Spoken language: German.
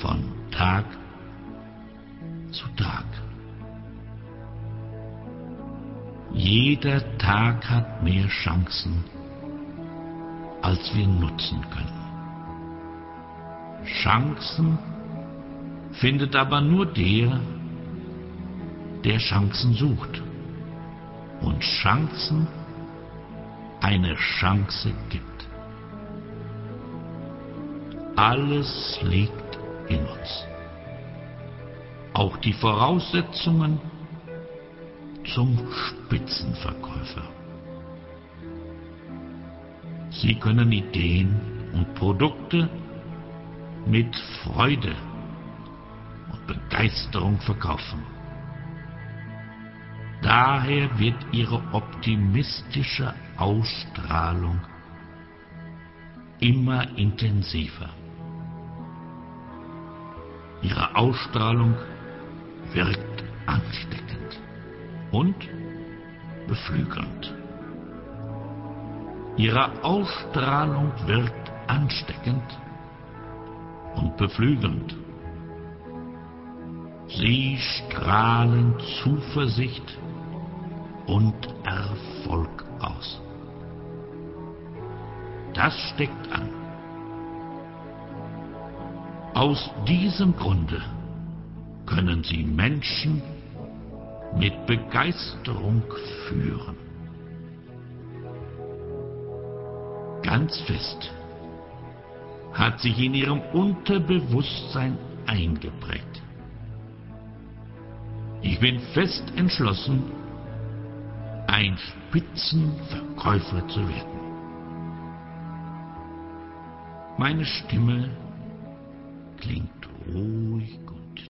von Tag zu Tag. Jeder Tag hat mehr Chancen, als wir nutzen können. Chancen findet aber nur der, der Chancen sucht und Chancen eine Chance gibt. Alles liegt in uns. Auch die Voraussetzungen zum Spitzenverkäufer. Sie können Ideen und Produkte mit Freude und Begeisterung verkaufen. Daher wird ihre optimistische Ausstrahlung immer intensiver. Ihre Ausstrahlung wirkt ansteckend und beflügelnd. Ihre Ausstrahlung wirkt ansteckend und beflügelnd. Sie strahlen Zuversicht und Erfolg aus. Das steckt an. Aus diesem Grunde können Sie Menschen mit Begeisterung führen. Ganz fest hat sich in Ihrem Unterbewusstsein eingeprägt. Ich bin fest entschlossen, ein Spitzenverkäufer zu werden. Meine Stimme